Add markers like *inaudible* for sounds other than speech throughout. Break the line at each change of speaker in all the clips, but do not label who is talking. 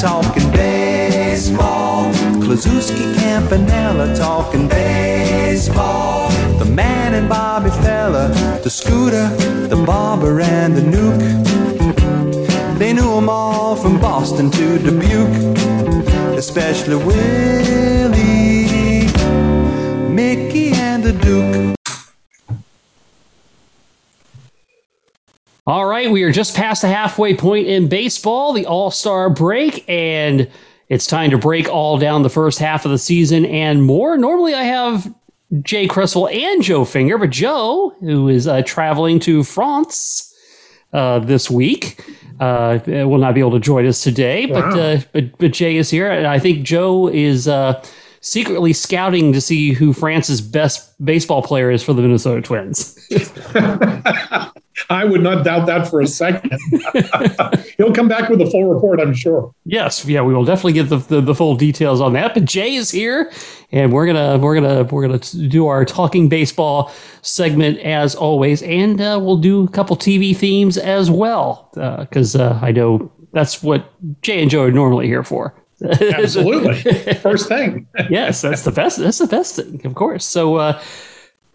talking baseball. Kluszewski Campanella talking baseball. The man and Bobby Feller, the scooter, the barber, and the Newk. They knew 'em all from Boston to Dubuque, especially Willie,
All right, we are just past the halfway point in baseball, the All Star break, and it's time to break all down the first half of the season and more. Normally, I have Jay Cresswell and Joe Finger, but Joe, who is uh, traveling to France uh, this week, uh, will not be able to join us today. But
Wow.
uh, but but Jay is here, and I think Joe is uh, secretly scouting to see who France's best baseball player is for the Minnesota Twins. *laughs*
I would not doubt that for a second. *laughs* He'll come back with a full report, I'm sure.
Yes, yeah, we will definitely get the, the, the full details on that. But Jay is here, and we're gonna we're gonna we're gonna do our talking baseball segment as always, and uh, we'll do a couple TV themes as well because uh, I know that's what Jay and Joe are normally here for. *laughs*
Absolutely. First thing. *laughs*
yes, that's the best. That's the best thing, of course. So, uh,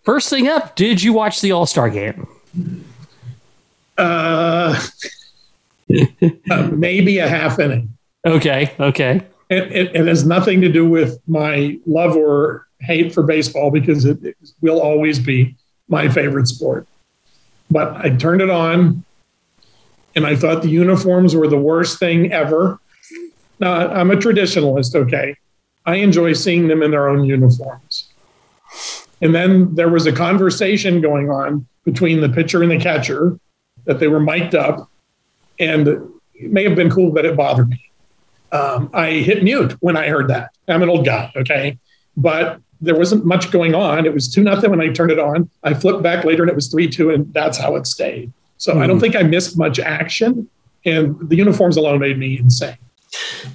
first thing up, did you watch the All Star game?
Uh, *laughs* uh, maybe a half inning.
Okay, okay,
It, it, it has nothing to do with my love or hate for baseball because it, it will always be my favorite sport. But I turned it on and I thought the uniforms were the worst thing ever. Now, I'm a traditionalist, okay? I enjoy seeing them in their own uniforms. And then there was a conversation going on between the pitcher and the catcher that they were mic'd up. And it may have been cool, but it bothered me um, I hit mute when I heard that. I'm an old guy, okay, but there wasn't much going on. It was two nothing when I turned it on. I flipped back later and it was three two, and that's how it stayed. So I don't think I missed much action, and the uniforms alone made me insane.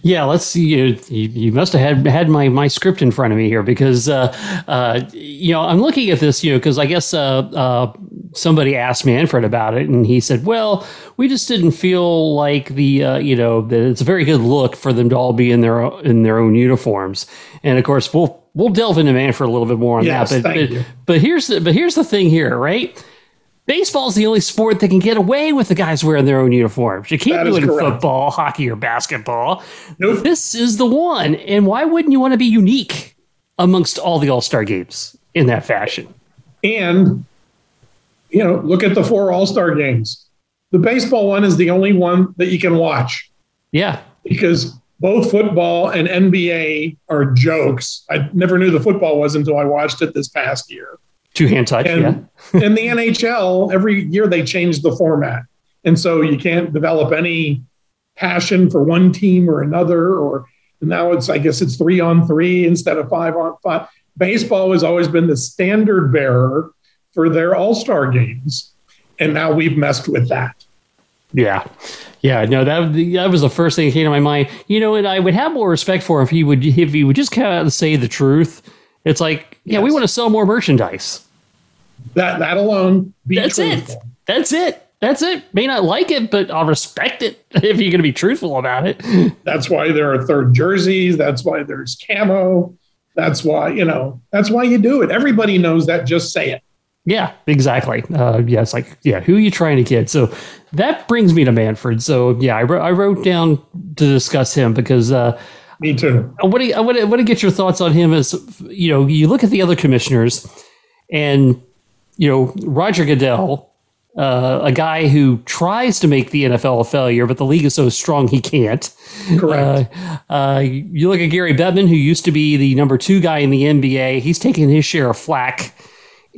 Yeah, let's see. You, you, you must have had had my, my script in front of me here because uh, uh, you know I'm looking at this. You know, because I guess uh, uh, somebody asked Manfred about it, and he said, "Well, we just didn't feel like the uh, you know that it's a very good look for them to all be in their in their own uniforms." And of course, we'll we'll delve into Manfred a little bit more on
Yes,
that. But but, but here's the but here's the thing here, right? Baseball's the only sport that can get away with the guys wearing their own uniforms. You can't
That
do it in
correct.
football, hockey, or basketball.
Nope.
This is the one. And why wouldn't you want to be unique amongst all the All Star games in that fashion?
And you know, look at the four All Star games. The baseball one is the only one that you can watch
Yeah.
because both football and NBA are jokes. I never knew the football was until I watched it this past year.
Two hand touch.
And
yeah. *laughs*
and the NHL, every year they change the format. And so you can't develop any passion for one team or another. Or now it's, I guess it's three on three instead of five on five. Baseball has always been the standard bearer for their all star games. And now we've messed with that.
Yeah. Yeah, no, that that was the first thing that came to my mind. You know, and I would have more respect for him if he would if he would just kind of say the truth. It's like, yeah, we want to sell more merchandise.
That that alone, be
That's
truthful.
it. That's it. That's it. May not like it, but I'll respect it *laughs* if you're going to be truthful about it.
That's why there are third jerseys. That's why there's camo. That's why, you know, that's why you do it. Everybody knows that. Just say it.
Yeah, exactly. Uh, yeah, it's like, yeah, who are you trying to get? So that brings me to Manfred. So yeah, I, wrote I wrote down to discuss him because uh,
Me too.
I want to I want to want to get your thoughts on him as you know you look at the other commissioners and you know Roger Goodell, uh, a guy who tries to make the NFL a failure, but the league is so strong he can't.
Correct.
Uh, uh, you look at Gary Bettman, who used to be the number two guy in the NBA. He's taking his share of flack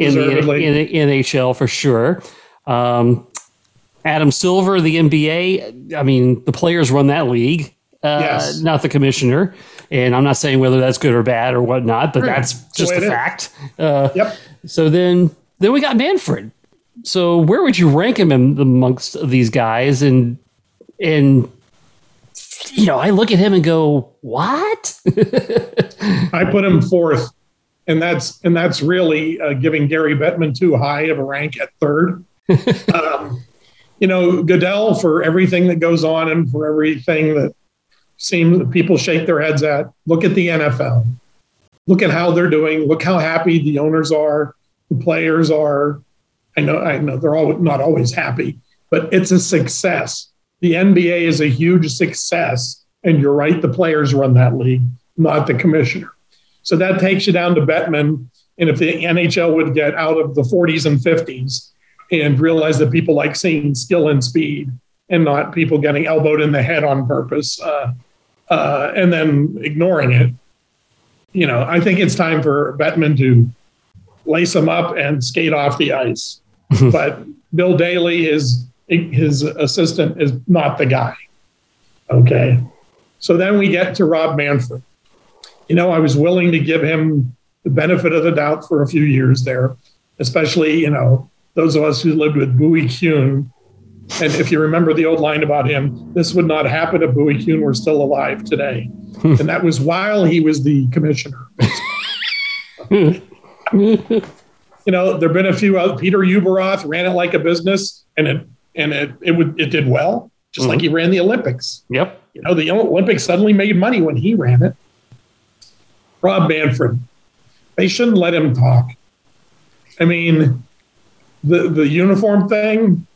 in the, in the NHL for sure. Um, Adam Silver, the NBA. I mean, the players run that league, uh,
Yes.
not the commissioner. And I'm not saying whether that's good or bad or whatnot, but that's just a fact. Uh,
Yep.
so then, then we got Manfred. So where would you rank him in, amongst these guys? And and you know, I look at him and go, "What?" *laughs*
I put him fourth, and that's and that's really uh, giving Gary Bettman too high of a rank at third. *laughs* um, you know, Goodell for everything that goes on and for everything that seem people shake their heads at. Look at the NFL. Look at how they're doing. Look how happy the owners are, the players are. I know, I know they're all not always happy, but it's a success. The NBA is a huge success, and you're right. The players run that league, not the commissioner. So that takes you down to Bettman. And if the NHL would get out of the 40s and 50s and realize that people like seeing skill and speed and not people getting elbowed in the head on purpose uh, uh, and then ignoring it, you know, I think it's time for Bettman to lace them up and skate off the ice. *laughs* but Bill Daly, his his assistant, is not the guy. Okay, so then we get to Rob Manfred. You know, I was willing to give him the benefit of the doubt for a few years there, especially you know those of us who lived with Bowie Kuhn. And if you remember the old line about him, this would not happen if Bowie Kuhn were still alive today and that was while he was the commissioner. *laughs* you know, there've been a few. Other, Peter Ueberroth ran it like a business, and it and it it would it did well, just mm-hmm. like he ran the Olympics.
Yep.
You know, the Olympics suddenly made money when he ran it. Rob Manfred, they shouldn't let him talk. I mean, the the uniform thing,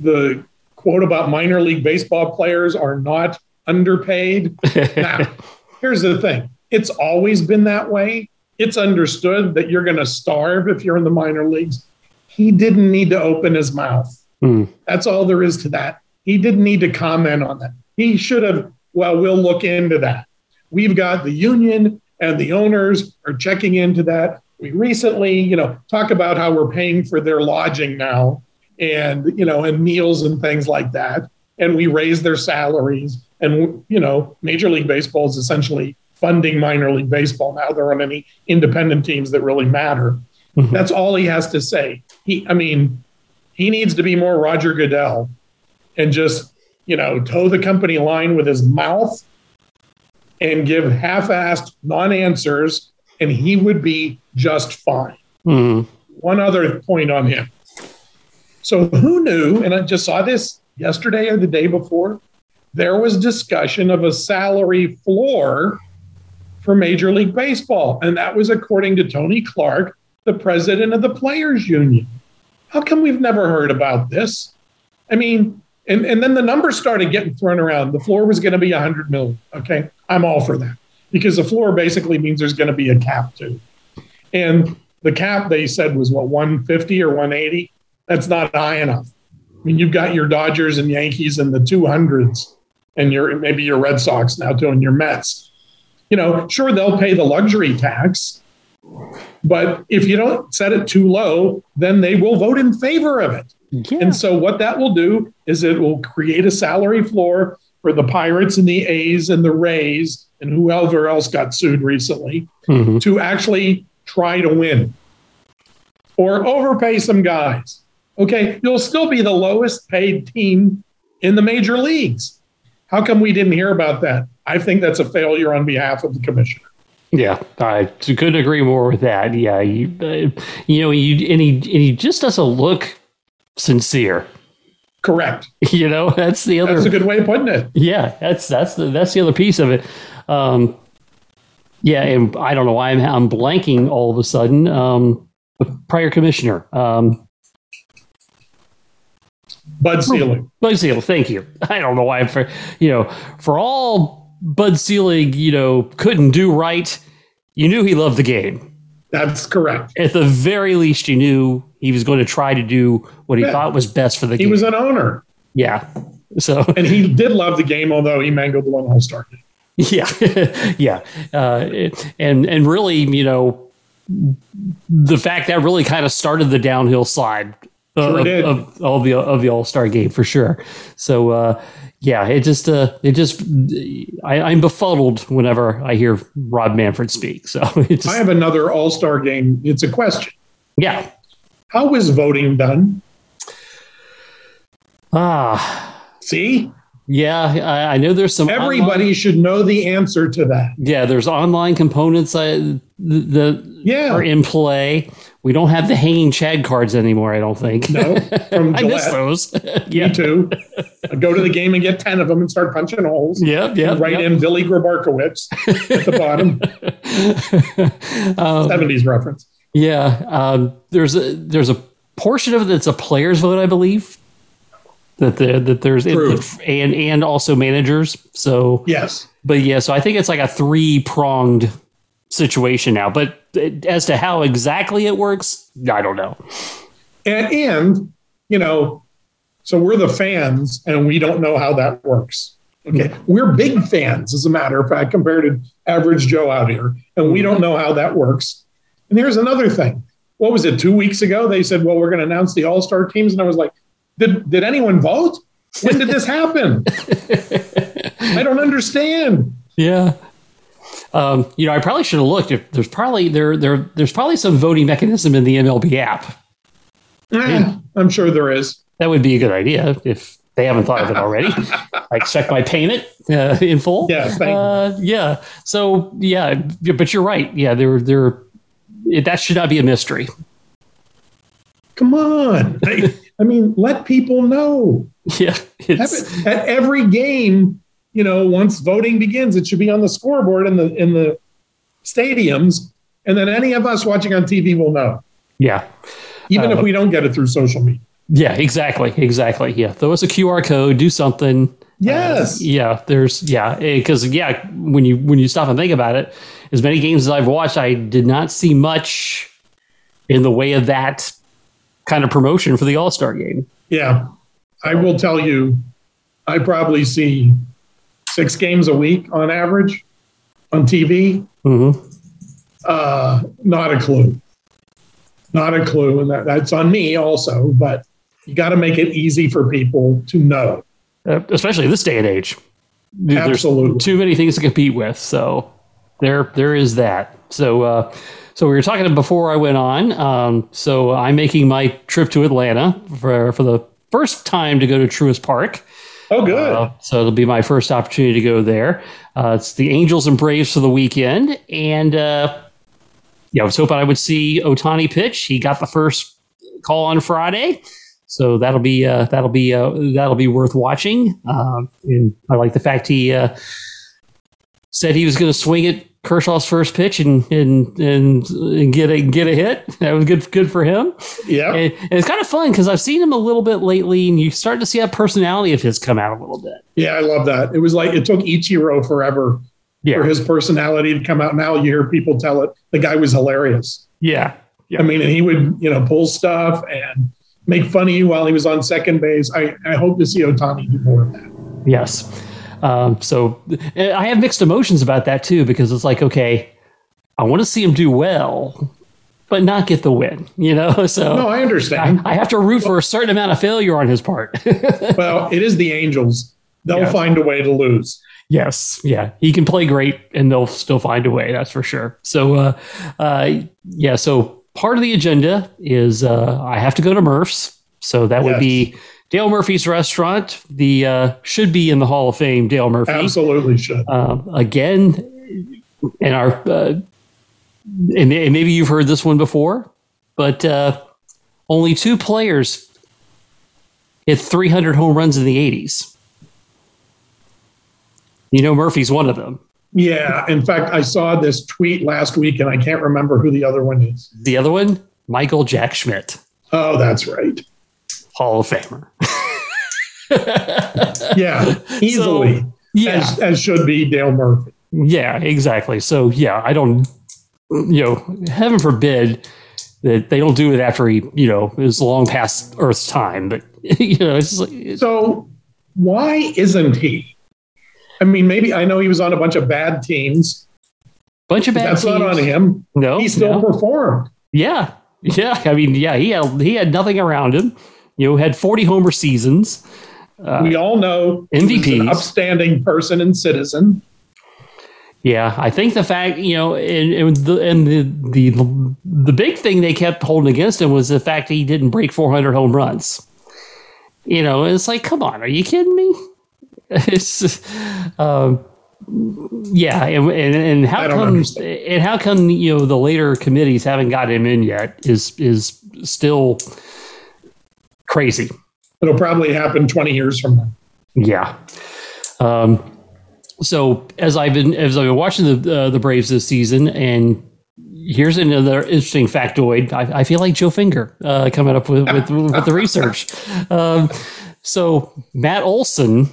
the quote about minor league baseball players are not underpaid. *laughs* now, here's the thing it's always been that way. It's understood that you're going to starve if you're in the minor leagues. He didn't need to open his mouth. Mm. That's all there is to that. He didn't need to comment on that. He should have, well, we'll look into that. We've got the union and the owners are checking into that. We recently, you know, talk about how we're paying for their lodging now and, you know, and meals and things like that. And we raise their salaries and, you know, Major League Baseball is essentially funding minor league baseball now. There aren't any independent teams that really matter. Mm-hmm. That's all he has to say. He, I mean, he needs to be more Roger Goodell and just, you know, toe the company line with his mouth and give half-assed non-answers, and he would be just fine. Mm-hmm. One other point on him. So who knew? And I just saw this yesterday or the day before there was discussion of a salary floor for Major League Baseball. And that was according to Tony Clark, the president of the Players Union. How come we've never heard about this? I mean, and, and then the numbers started getting thrown around. The floor was going to be 100 million. Okay. I'm all for that because the floor basically means there's going to be a cap too. And the cap they said was what, 150 or 180? That's not high enough. I mean, you've got your Dodgers and Yankees in the 200s and your maybe your Red Sox now doing your Mets. You know, sure they'll pay the luxury tax, but if you don't set it too low, then they will vote in favor of it. Yeah. And so what that will do is it will create a salary floor for the Pirates and the A's and the Rays and whoever else got sued recently mm-hmm. to actually try to win or overpay some guys. Okay, you'll still be the lowest paid team in the major leagues. How come we didn't hear about that? I think that's a failure on behalf of the commissioner.
Yeah, I couldn't agree more with that. Yeah, you, uh, you know, you, and he and he just doesn't look sincere.
Correct. *laughs*
You know, that's the other.
That's a good way of putting it.
Yeah, that's that's the that's the other piece of it. Um, yeah, and I don't know why I'm I'm blanking all of a sudden. Um, prior commissioner. Um,
Bud Selig.
Bud Selig, thank you. I don't know why for you know, for all Bud Selig, you know, couldn't do right, you knew he loved the game.
That's correct.
At the very least, you knew he was going to try to do what he yeah. thought was best for the
he
game.
He was an owner.
Yeah. So
And he did love the game, although he mangled the one all-star game. *laughs*
Yeah. *laughs* yeah. Uh, and and really, you know, the fact that really kind of started the downhill slide
Sure
of, of, of, the of the All Star game for sure. So uh, yeah, it just uh, it just I, am befuddled whenever I hear Rob Manfred speak. So *laughs* just,
I have another All Star game. It's a question.
Yeah,
how was voting done?
Ah,
see.
Yeah, I, I know there's some.
Everybody online, should know the answer to that.
Yeah, there's online components that, that
yeah.
are in play We don't have the hanging Chad cards anymore. I don't think.
No, *laughs* from
I miss those.
Me *laughs*
yeah.
too. I'd go to the game and get 10 of them and start punching holes.
Yep. Yep.
Write
yep.
in Billy Grabarkewitz at the bottom. *laughs*
Um,
70s reference.
Yeah, um, there's a there's a portion of it that's a players vote, I believe. That the, that there's
True.
and and also managers. So,
Yes.
but yeah, so I think it's like a three pronged situation now. But as to how exactly it works, I don't know.
And, and, you know, so we're the fans and we don't know how that works. Okay. We're big fans, as a matter of fact, compared to average Joe out here. And we don't know how that works. And here's another thing. What was it, two weeks ago? They said, well, we're going to announce the all star teams. And I was like, did, did anyone vote? When did this *laughs* happen? I don't understand.
Yeah. Um, you know, I probably should have looked. If there's probably there there there's probably some voting mechanism in the MLB app.
Eh, I'm sure there is.
That would be a good idea if they haven't thought of it already. *laughs* I expect my payment uh, in full.
You.
uh, yeah. So yeah, yeah, but you're right. Yeah, there there it, that should not be a mystery.
Come on. *laughs* I, I mean, let people know.
Yeah,
it, at every game, you know, once voting begins, it should be on the scoreboard in the in the stadiums, and then any of us watching on TV will know,
yeah,
even
Uh,
if we don't get it through social media.
yeah, exactly, exactly. Yeah, throw us a QR code, do something.
Yes.
Yeah, there's yeah, because yeah, when you when you stop and think about it, as many games as I've watched, I did not see much in the way of that kind of promotion for the All Star game.
Yeah. I will tell you, I probably see six games a week on average on TV.
Mm-hmm.
Uh, not a clue. Not a clue. And that, that's on me also, but you got to make it easy for people to know.
Uh, especially this day and age. There's
Absolutely.
too many things to compete with. So there, there is that. So, uh, so we were talking before I went on. Um, so I'm making my trip to Atlanta for for the first time to go to Truist Park.
Oh, good.
Uh, so it'll be my first opportunity to go there. Uh, it's the Angels and Braves for the weekend, and uh, yeah, I was hoping I would see Ohtani pitch. He got the first call on Friday, so that'll be uh, that'll be uh, that'll be worth watching. Um, and I like the fact he uh, said he was going to swing at Kershaw's first pitch and and and, and get a get a hit. That was good good for him.
yeah.
And, and it's kind of fun because I've seen him a little bit lately, and you start to see that personality of his come out a little bit.
Yeah, I love that. It was like it took Ichiro forever
Yeah,
for his personality to come out. Now you hear people tell it. The guy was hilarious.
yeah,
I mean, and he would, you know, pull stuff and make fun of you while he was on second base. I, I hope to see Ohtani do more of that.
yes. Um, so I have mixed emotions about that too because it's like, okay, I want to see him do well, but not get the win. You know, *laughs* so
No, I understand.
I have to root for a certain amount of failure on his part. *laughs*
well, it is the Angels. They'll
Yeah.
find a way to lose.
Yes, yeah, he can play great, and they'll still find a way. That's for sure. So, uh, uh, yeah. So part of the agenda is uh, I have to go to Murph's. So that would be Dale Murphy's restaurant. The uh, should be in the Hall of Fame. Dale Murphy
Absolutely should.
um, again, and our uh, and, and maybe you've heard this one before, but uh, only two players hit 300 home runs in the 80s. You know, Murphy's one of them.
Yeah. In fact, I saw this tweet last week and I can't remember who the other one is.
The other one, Michael Jack Schmidt,
Oh, that's right.
Hall of Famer. *laughs*
Yeah. Easily.
Yeah,
As, as should be Dale Murphy.
yeah, exactly. So yeah, I don't, you know, heaven forbid that they don't do it after he, you know, is long past Earth's time. But *laughs* you know, it's like, it's-
So why isn't he? I mean, maybe I know he was on a bunch of bad teams.
bunch of bad
That's not on him.
No,
He still
no.
performed.
yeah, yeah. I mean, yeah, he had he had nothing around him. You know, had forty homer seasons.
Uh, we all know an upstanding person and citizen.
Yeah, I think the fact you know, and, and the and the, the the big thing they kept holding against him was the fact that he didn't break 400 home runs. You know, it's like, come on, are you kidding me? *laughs* It's, um, yeah, and and, and how come
understand.
and how come you know the later committees haven't got him in yet is is still crazy.
It'll probably happen 20 years from now.
Yeah. Um, so as I've been as I've been watching the uh, the Braves this season, and here's another interesting factoid. I, I feel like Joe Finger uh, coming up with with, with the research. *laughs* Um, so Matt Olson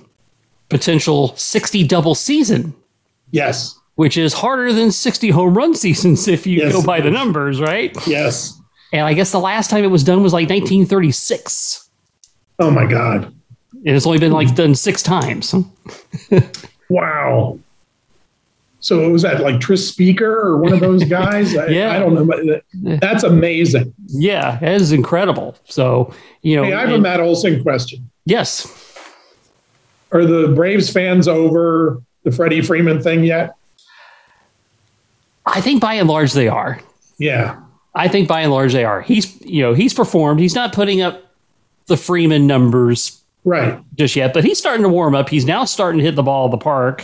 potential sixty double season,
Yes.
which is harder than sixty home run *laughs* seasons if you
Yes,
go by the numbers, right?
Yes.
And I guess the last time it was done was like 1936,
Oh my God.
and it's only been like done six times. *laughs*
Wow. So was that like Tris Speaker or one of those *laughs* guys? I,
Yeah.
I don't know. That's amazing.
Yeah, that is incredible. So you know,
Hey, I have a Matt Olson question.
yes,
Are the Braves fans over the Freddie Freeman thing yet?
I think by and large they are.
Yeah.
I think by and large they are. He's you know he's performed. He's not putting up the Freeman numbers
Right.
just yet, but he's starting to warm up. He's now starting to hit the ball of the park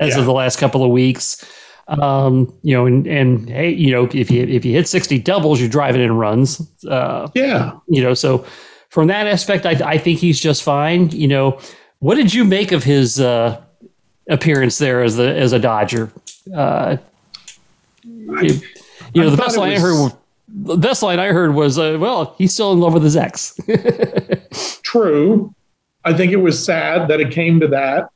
as
Yeah.
of the last couple of weeks. Um, you know, and and hey, you know, if you if you hit sixty doubles, you're driving in runs. Uh,
Yeah.
you know, so from that aspect, I, I think he's just fine. You know, what did you make of his uh, appearance there as the as a Dodger? Uh, you, you know,
I
the best line I heard. was- The best line I heard was, uh, "Well, he's still in love with his ex." *laughs*
True. I think it was sad that it came to that.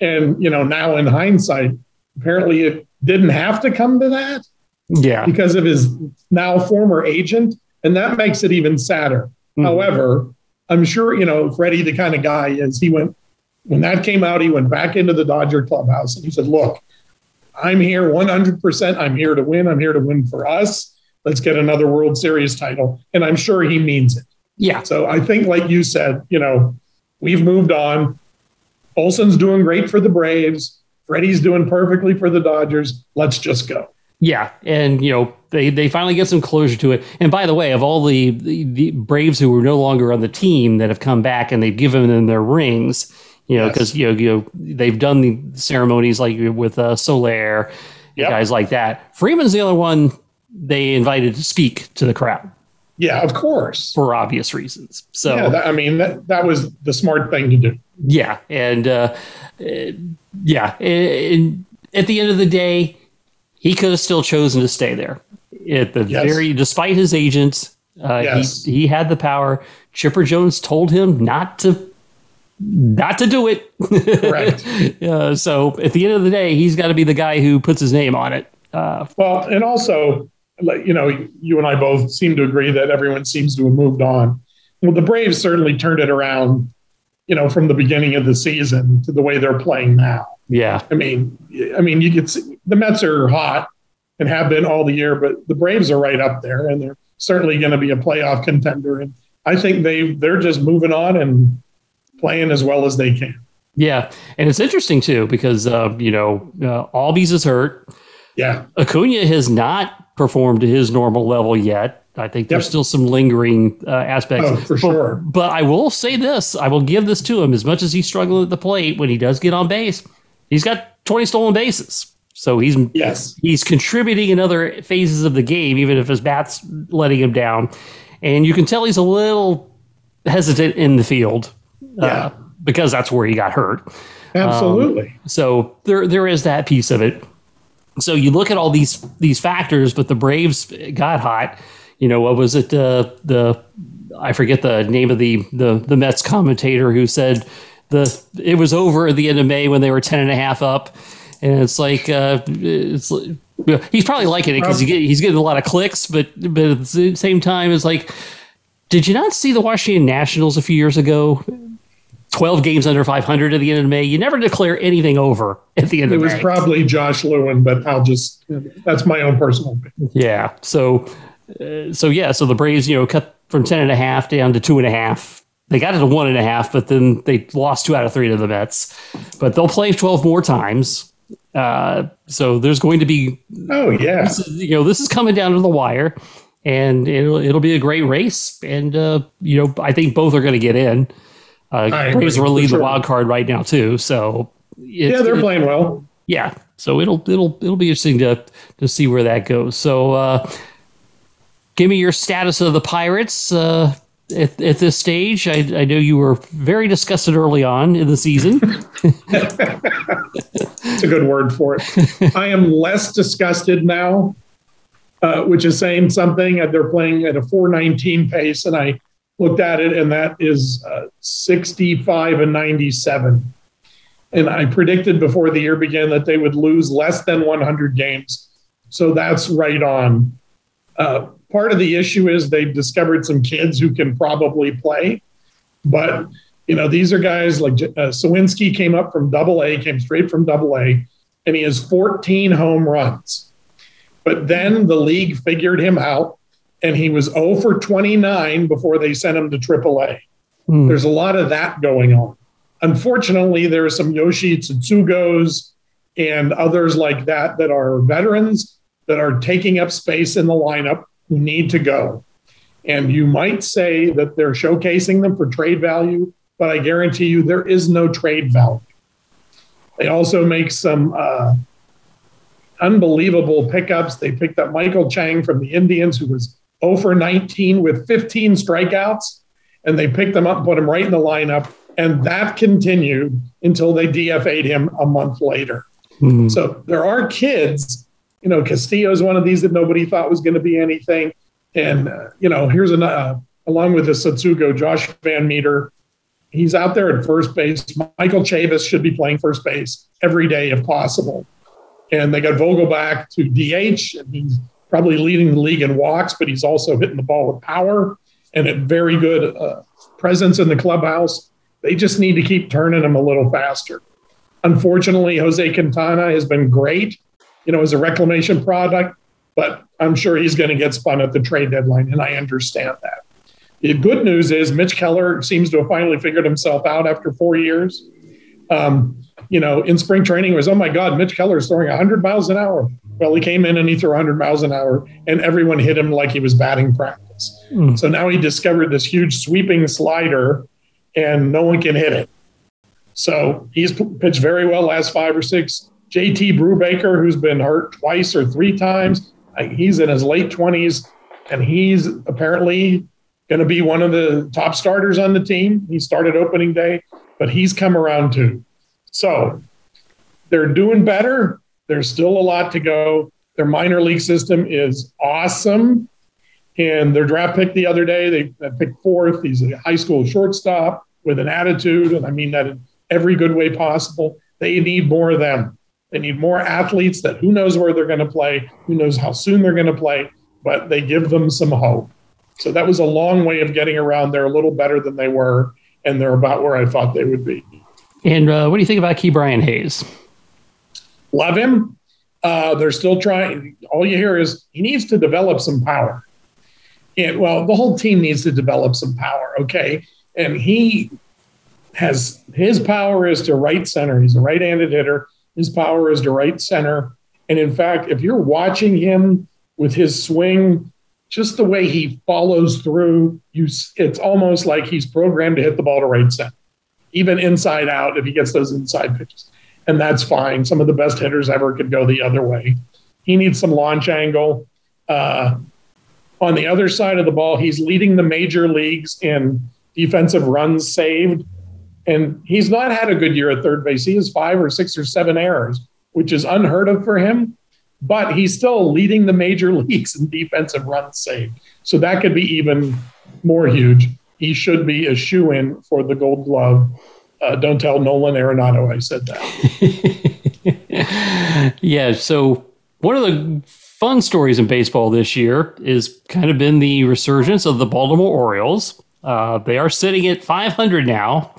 And, you know, now in hindsight, apparently it didn't have to come to that
yeah,
because of his now former agent. And that makes it even sadder.
Mhm.
However, I'm sure, you know, Freddie, the kind of guy is, he went, when that came out, he went back into the Dodger clubhouse and he said, Look, I'm here 100%. I'm here to win. I'm here to win for us. Let's get another World Series title. And I'm sure he means it.
yeah,
So I think, like you said, you know, we've moved on. Olson's doing great for the Braves. Freddie's doing perfectly for the Dodgers. Let's just go.
yeah, and you know they they finally get some closure to it. And by the way, of all the the, the Braves who were no longer on the team that have come back and they've given them their rings, you know,
Yes.
because you know you know they've done the ceremonies like with uh, Soler,
Yep.
guys like that. Freeman's the only one they invited to speak to the crowd
Yeah, of course.
for obvious reasons. So
Yeah, that, I mean, that, that was the smart thing to do.
Yeah, and uh, uh, yeah, and at the end of the day, he could have still chosen to stay there. At the
Yes.
very, despite his agents, uh,
Yes.
he he had the power. Chipper Jones told him not to not to do it.
Correct. *laughs*
uh, so at the end of the day, he's got to be the guy who puts his name on it. Uh,
Well, and also, you know, you and I both seem to agree that everyone seems to have moved on. Well, the Braves certainly turned it around, you know, from the beginning of the season to the way they're playing now.
yeah,
I mean, I mean, you could see the Mets are hot and have been all the year, but the Braves are right up there, and they're certainly going to be a playoff contender. And I think they they're just moving on and playing as well as they can.
yeah, and it's interesting too because uh, you know uh, Albies is hurt.
Yeah,
Acuna has not performed to his normal level yet. I think there's
Yep.
still some lingering uh, aspects.
Oh, for
But-
sure.
But I will say this: I will give this to him. As much as he's struggling at the plate, when he does get on base, he's got 20 stolen bases. So he's
yes,
he's contributing in other phases of the game, even if his bat's letting him down. And you can tell he's a little hesitant in the field uh,
Yeah.
because that's where he got hurt.
absolutely.
So there there is that piece of it. So you look at all these these factors, but the Braves got hot. You know what was it? Uh, the I forget the name of the the the Mets commentator who said the it was over at the end of May when they were 10 and a half up, and it's like uh, it's he's probably liking it because he get, he's getting a lot of clicks, but but at the same time, it's like, did you not see the Washington Nationals a few years ago? 12 games under 500 at the end of May. You never declare anything over at the end
It
of May.
It was probably Josh Lewin, but I'll just that's my own personal opinion.
yeah. So, uh, so yeah. So the Braves, you know, cut from 10 and a half down to two and a half. They got it to one and a half, but then they lost two out of three to the Mets. But they'll play 12 more times. Uh, so there's going to be,
Oh yeah,
this is- you know, this is coming down to the wire, and it'll it'll be a great race. And uh, you know, I think both are going to get in. Uh,
I
Braves
for
lead
sure.
the wild card right now too. So
yeah, they're playing well.
Yeah, so it'll it'll it'll be interesting to to see where that goes. So, uh, give me your status of the Pirates uh, at, at this stage. I, I know you were very disgusted early on in the season. *laughs* *laughs*
It's a good word for it. I am less disgusted now, uh, which is saying something. They're playing at a 419 pace, and I looked at it, and that is uh, 65 and 97. And I predicted before the year began that they would lose less than 100 games. So that's right on. Uh, part of the issue is they've discovered some kids who can probably play, but you know these are guys like uh, Suwinski came up from Double A, came straight from Double A, and he has 14 home runs. But then the league figured him out, and he was 0 for 29 before they sent him to Triple A.
Hmm.
There's a lot of that going on. Unfortunately, there are some Yoshi Tsutsugos and others like that that are veterans that are taking up space in the lineup who need to go. And you might say that they're showcasing them for trade value, but I guarantee you there is no trade value. They also make some uh, unbelievable pickups. They picked up Michael Chang from the Indians, who was 0 for 19 with 15 strikeouts, and they picked him up put him right in the lineup. And that continued until they DFA'd him a month later.
Hmm.
So there are kids. You know, Castillo is one of these that nobody thought was going to be anything. And, uh, you know, here's another, uh, along with the Tsutsugo, Josh VanMeter. He's out there at first base. Michael Chavis should be playing first base every day if possible. And they got Vogelbach to DH, and he's probably leading the league in walks, but he's also hitting the ball with power and a very good uh, presence in the clubhouse. They just need to keep turning him a little faster. Unfortunately, Jose Quintana has been great, you know, as a reclamation product, but I'm sure he's going to get spun at the trade deadline, and I understand that. The good news is Mitch Keller seems to have finally figured himself out after four years. Um, you know, in spring training, it was, oh my God, Mitch Keller is throwing 100 miles an hour. Well, he came in and he threw 100 miles an hour, and everyone hit him like he was batting practice.
Mm.
So now he discovered this huge sweeping slider, and no one can hit it. So he's pitched very well last five or six. JT Brubaker, who's been hurt twice or three times, he's in his late 20s, and he's apparently going to be one of the top starters on the team. He started opening day, but he's come around too. So they're doing better. There's still a lot to go. Their minor league system is awesome. And their draft pick the other day, they picked fourth. He's a high school shortstop with an attitude. And I mean that in every good way possible. They need more of them. They need more athletes that who knows where they're going to play, who knows how soon they're going to play, but they give them some hope. So that was a long way of getting around. They're a little better than they were, and they're about where I thought they would be.
And uh, what do you think about Ke'Bryan Hayes?
Love him. Uh, they're still trying. All you hear is he needs to develop some power. And well, the whole team needs to develop some power. Okay. And he has his power is to right center. He's a right handed hitter. His power is to right center. And in fact, if you're watching him with his swing, just the way he follows through, you it's almost like he's programmed to hit the ball to right center, even inside out if he gets those inside pitches. And that's fine. Some of the best hitters ever could go the other way. He needs some launch angle. Uh, on the other side of the ball, he's leading the major leagues in defensive runs saved. And he's not had a good year at third base. He has five or six or seven errors, which is unheard of for him. But he's still leading the major *laughs* leagues in defensive runs saved. So that could be even more huge. He should be a shoe in for the gold glove. Uh, don't tell Nolan Arenado I said that. *laughs*
yeah. So one of the fun stories in baseball this year is kind of been the resurgence of the Baltimore Orioles. Uh, they are sitting at 500 now,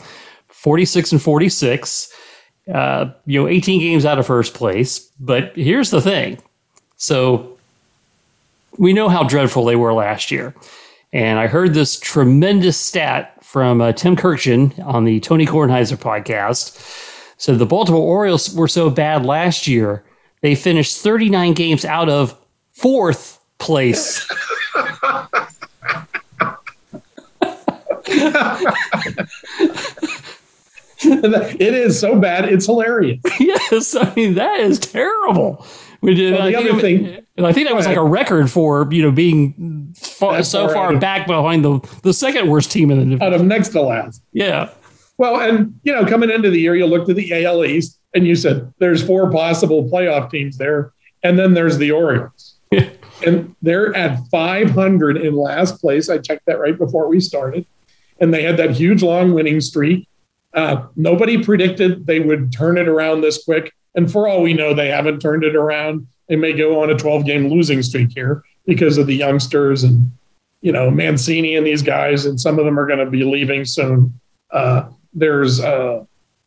46 and 46. Uh, you know, 18 games out of first place. But here's the thing. So we know how dreadful they were last year. And I heard this tremendous stat from uh, Tim Kurkjian on the Tony Kornheiser podcast. So the Baltimore Orioles were so bad last year, they finished 39 games out of fourth place. *laughs* *laughs*
it is so bad, it's hilarious.
yes, I mean that is terrible. We did.
Well, the other
it,
thing-
I think that was like a record for you know being far, so
far of-
back behind the the second worst team in the division.
Out of next to last.
Yeah,
Well, and you know, coming into the year, you looked at the AL East and you said there's four possible playoff teams there, and then there's the Orioles, and they're at 500 in last place. I checked that right before we started, and they had that huge long winning streak. Uh, nobody predicted they would turn it around this quick, and for all we know, they haven't turned it around. They may go on a 12 game losing streak here because of the youngsters and you know Mancini and these guys, and some of them are going to be leaving soon. Uh, there's uh,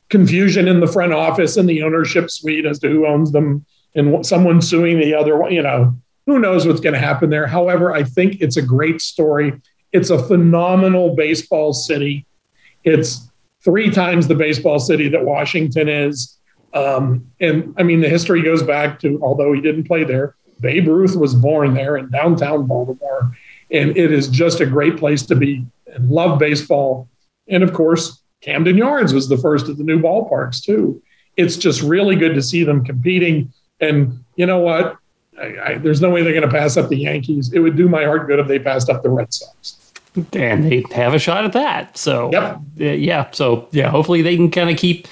confusion in the front office and the ownership suite as to who owns them, and someone suing the other one. You know, who knows what's going to happen there. However, I think it's a great story. It's a phenomenal baseball city. It's three times the baseball city that Washington is. Um, and I mean, the history goes back to, although he didn't play there, Babe Ruth was born there in downtown Baltimore. And it is just a great place to be and love baseball. And of course, Camden Yards was the first of the new ballparks, too. It's just really good to see them competing. And you know what? I, I, there's no way they're going to pass up the Yankees. It would do my heart good if they passed up the Red Sox.
and they have a shot at that. So
Yep.
uh, yeah. So yeah, hopefully they can kind of keep.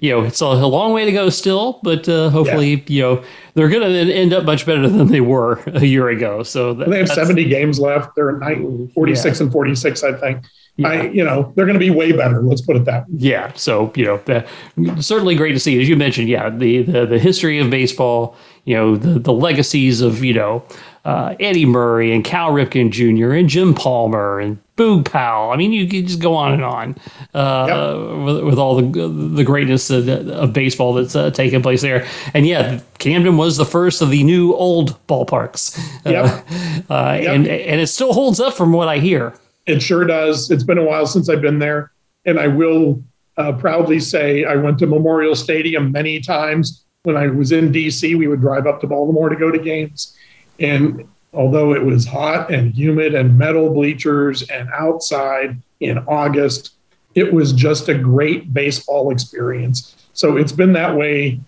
You know, it's a, a long way to go still, but uh, hopefully, you know, they're going to end up much better than they were *laughs* a year ago. So that,
They have 70 games left. They're at nine, 46 and 46, I think. I, you know, they're going to be way better. Let's put it that way.
Yeah, so you know, uh, certainly great to see. As you mentioned, yeah, the the, the history of baseball, you know, the the legacies of you know uh, Eddie Murray and Cal Ripken Jr. and Jim Palmer and Boog Powell. I mean, you could just go on and on uh, with, with all the the greatness of, of baseball that's uh, taken place there. And yeah, Camden was the first of the new old ballparks.
Yep. *laughs*
Uh, uh, and and it still holds up from what I hear.
It sure does. It's been a while since I've been there. And I will uh, proudly say I went to Memorial Stadium many times. When I was in DC, we would drive up to Baltimore to go to games. And although it was hot and humid and metal bleachers and outside in August, it was just a great baseball experience. So it's been that way,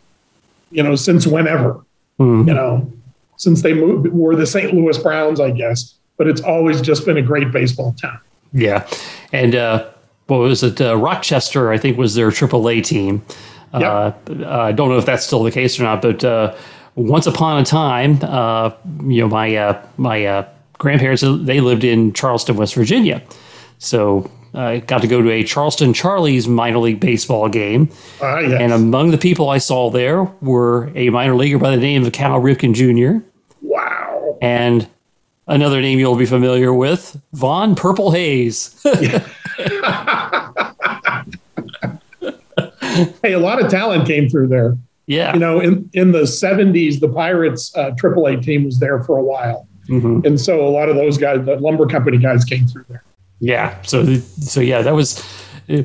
you know, since whenever,
Mhm.
you know, since they moved, were the St. Louis Browns, I guess. But it's always just been a great baseball town.
Yeah, and uh, what was it? Uh, Rochester, I think, was their AAA team. Uh, I don't know if that's still the case or not, but uh, once upon a time, uh, you know, my uh, my uh, grandparents they lived in Charleston, West Virginia, so I got to go to a Charleston Charlies minor league baseball game.
Ah, yes.
And among the people I saw there were a minor leaguer by the name of Cal Ripken Jr.
wow.
and another name you'll be familiar with, Von Purple Hayes. *laughs*
Hey, a lot of talent came through there.
Yeah.
You know, in, in the 70s, the Pirates uh, AAA team was there for a while.
Mhm.
And so a lot of those guys, the lumber company guys, came through there.
Yeah. So, so yeah, that was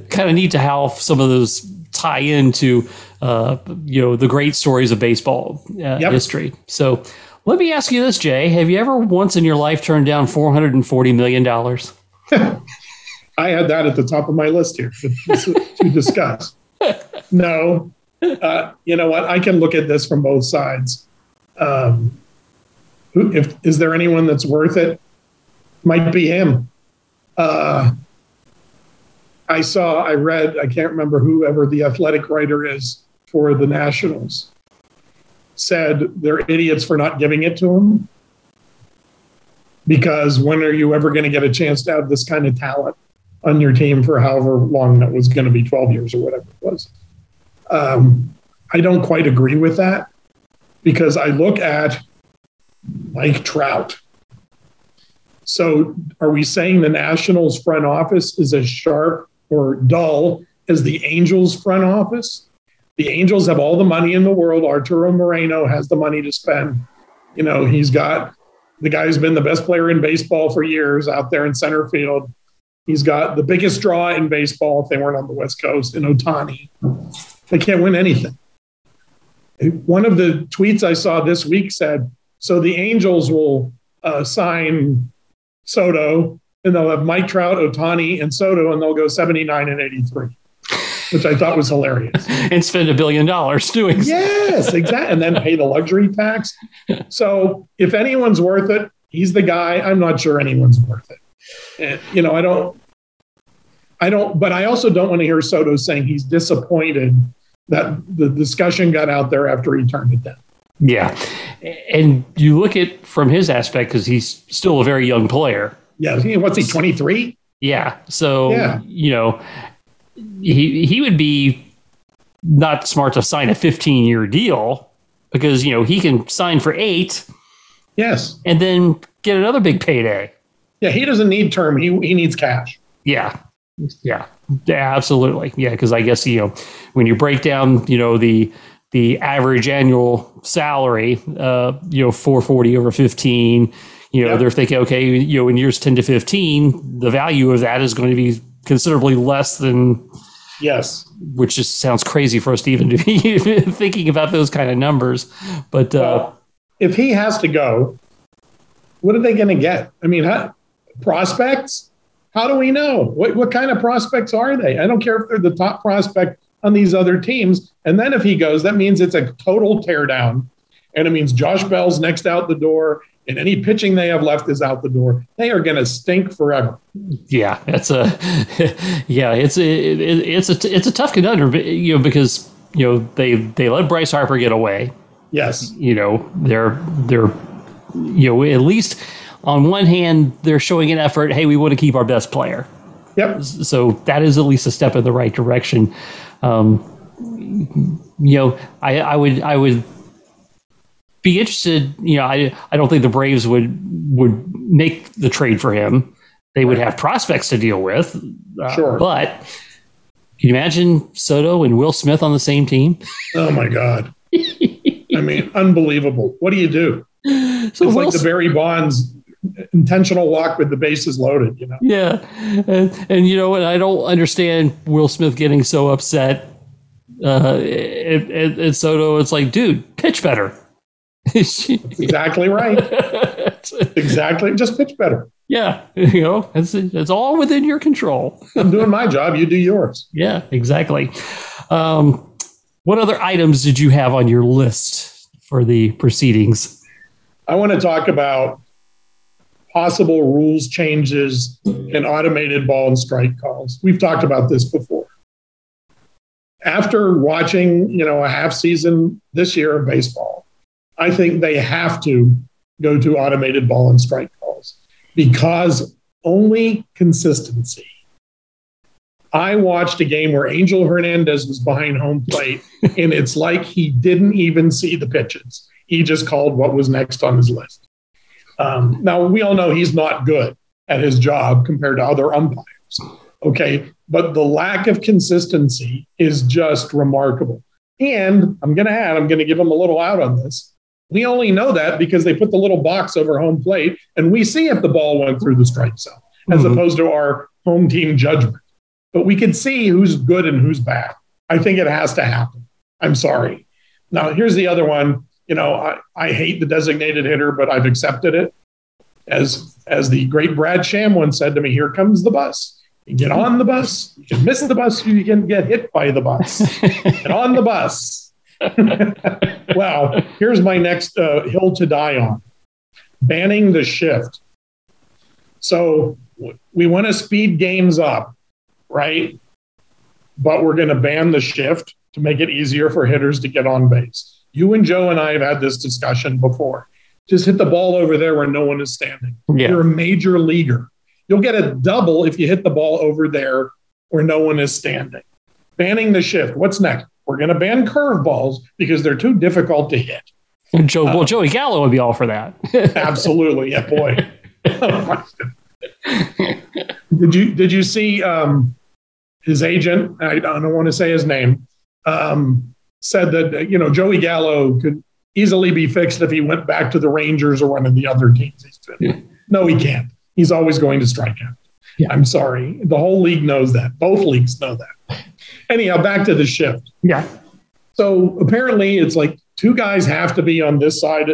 kind of neat to how some of those tie into, uh, you know, the great stories of baseball uh,
Yep.
history. So, let me ask you this, Jay: Have you ever once in your life turned down four hundred and forty million dollars? *laughs*
I had that at the top of my list here to, to discuss. *laughs* No, uh, you know what? I can look at this from both sides. Um, who, if is there anyone that's worth it? Might be him. Uh, I saw, I read, I can't remember whoever the athletic writer is for the Nationals said they're idiots for not giving it to him because when are you ever going to get a chance to have this kind of talent on your team for however long that was going to be 12 years or whatever it was um, i don't quite agree with that because i look at mike trout so are we saying the nationals front office is as sharp or dull as the angels front office the angels have all the money in the world arturo moreno has the money to spend you know he's got the guy who's been the best player in baseball for years out there in center field. He's got the biggest draw in baseball if they weren't on the West Coast in Ohtani. They can't win anything. One of the tweets I saw this week said, so the Angels will uh, sign Soto and they'll have Mike Trout, Ohtani, and Soto, and they'll go 79 and 83. which I thought was hilarious. *laughs*
and spend a billion dollars doing.
Yes, exactly. And then pay the luxury tax. So if anyone's worth it, he's the guy. I'm not sure anyone's worth it. And, you know, I don't, I don't, but I also don't want to hear Soto saying he's disappointed that the discussion got out there after he turned it down.
Yeah. And you look at from his aspect because he's still a very young player.
Yeah. What's he, 23?
Yeah. So,
Yeah.
you know, he he would be not smart to sign a 15 year deal because, you know, he can sign for eight
Yes.
and then get another big payday.
Yeah. He doesn't need term. He, he needs cash.
Yeah. Yeah. Yeah, absolutely. Yeah, because I guess you know when you break down, you know the the average annual salary, uh, you know, four forty over fifteen. You know, they're thinking, okay, you know, in years ten to fifteen, the value of that is going to be considerably less than,
Yes.
which just sounds crazy for us to even to *laughs* be thinking about those kind of numbers. But uh,
Well, if he has to go, what are they going to get? I mean, prospects? How do we know? What, what kind of prospects are they? I don't care if they're the top prospect on these other teams. And then if he goes, that means it's a total teardown. And it means Josh Bell's next out the door, and any pitching they have left is out the door. They are going to stink forever.
yeah, it's a *laughs* yeah, it's a it, it's a it's a tough conundrum, you know, because you know they they let Bryce Harper get away.
Yes.
you know they're they're you know at least on one hand they're showing an effort hey we want to keep our best player
Yep.
so that is at least a step in the right direction um, you know I, I would i would be interested you know I, I don't think the braves would would make the trade for him they would have prospects to deal with uh,
Sure.
but can you imagine soto and will smith on the same team
Oh my God. *laughs* I mean, unbelievable. What do you do?
so
It's
Will
like the Barry Bonds intentional walk with the bases loaded, you know?
Yeah, and, and you know what? I don't understand Will Smith getting so upset. Uh, and, and, and Soto, it's like, dude, pitch better.
Exactly right. *laughs* Exactly. Just pitch better.
yeah, you know, it's it's all within your control.
I'm doing my job. You do yours.
Yeah, exactly. Um, what other items did you have on your list for the proceedings?
I want to talk about possible rules changes and automated ball and strike calls. We've talked about this before. After watching, you know, a half season this year of baseball, I think they have to go to automated ball and strike calls because only consistency. I watched a game where Angel Hernandez was behind home plate, *laughs* and it's like he didn't even see the pitches. He just called what was next on his list. Um, now, we all know he's not good at his job compared to other umpires. Okay. But the lack of consistency is just remarkable. And I'm going to add, I'm going to give him a little out on this. We only know that because they put the little box over home plate and we see if the ball went through the strike zone as
Mhm.
opposed to our home team judgment. But we can see who's good and who's bad. I think it has to happen. I'm sorry. Now, here's the other one. You know, I, I hate the designated hitter, but I've accepted it. As as the great Brad Sham once said to me, here comes the bus. You get on the bus, you can miss the bus, you can get hit by the bus. *laughs* Get on the bus. *laughs* well, here's my next uh, hill to die on banning the shift. So we want to speed games up, right? But we're going to ban the shift to make it easier for hitters to get on base. You and Joe and I have had this discussion before. Just hit the ball over there where no one is standing.
Yeah.
You're a major leaguer. You'll get a double if you hit the ball over there where no one is standing. Banning the shift. What's next? We're going to ban curveballs because they're too difficult to hit.
Joe, well, Joey Gallo would be all for that. *laughs*
Absolutely, yeah, boy. *laughs* did you did you see um, his agent? I don't want to say his name. Um, said that you know Joey Gallo could easily be fixed if he went back to the Rangers or one of the other teams he's been. with. No, he can't. He's always going to strike out.
Yeah.
I'm sorry. The whole league knows that. Both leagues know that. Anyhow, back to the shift.
yeah.
So apparently, it's like two guys have to be on this side,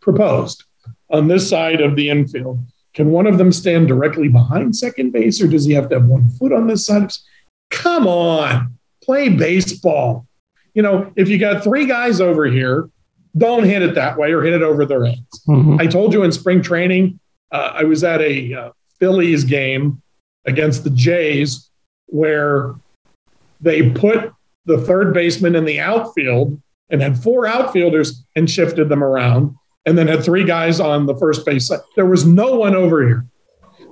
proposed on this side of the infield. Can one of them stand directly behind second base, or does he have to have one foot on this side? Come on, play baseball. You know, if you got three guys over here, don't hit it that way or hit it over their heads.
Mhm.
I told you in spring training, uh, I was at a uh, Phillies game against the Jays where they put the third baseman in the outfield and had four outfielders and shifted them around and then had three guys on the first base side. There was no one over here.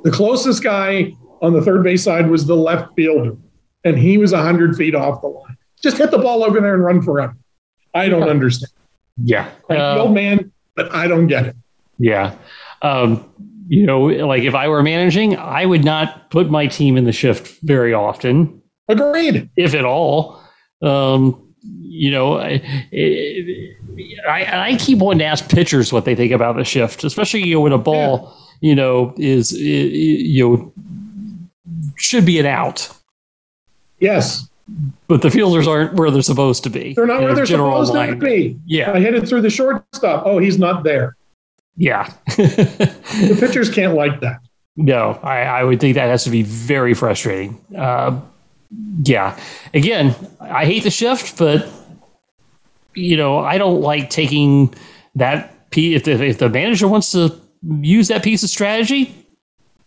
The closest guy on the third base side was the left fielder, and he was 100 feet off the line. Just hit the ball over there and run forever. I don't understand.
Yeah.
Like
Uh,
old man, but I don't get it.
Yeah. Um, you know, like if I were managing, I would not put my team in the shift very often,
Agreed.
if at all. Um, you know, I, I, I keep wanting to ask pitchers what they think about the shift, especially you know when a ball, you know, is you know should be an out,
Yes,
but the fielders aren't where they're supposed to be.
they're not where they're supposed to be.
Yeah,
I hit it through the shortstop. Oh, he's not there.
yeah. *laughs*
The pitchers can't like that.
No, I, I would think that has to be very frustrating. Uh, yeah. Again, I hate the shift, but you know, I don't like taking that piece. If the, if the manager wants to use that piece of strategy,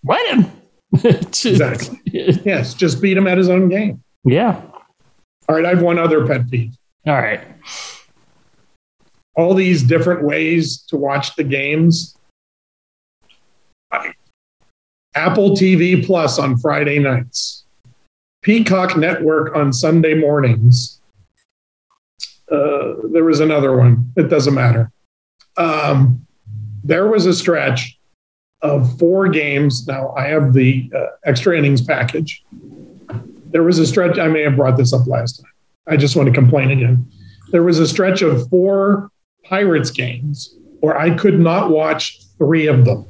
let him. *laughs*
Exactly. *laughs* Yes, just beat him at his own game.
Yeah.
All right, I have one other pet peeve.
All right.
All these different ways to watch the games. Apple TV Plus on Friday nights, Peacock Network on Sunday mornings. Uh, there was another one. It doesn't matter. Um, there was a stretch of four games. Now I have the uh, extra innings package. There was a stretch. I may have brought this up last time. I just want to complain again. There was a stretch of four Pirates games where I could not watch three of them.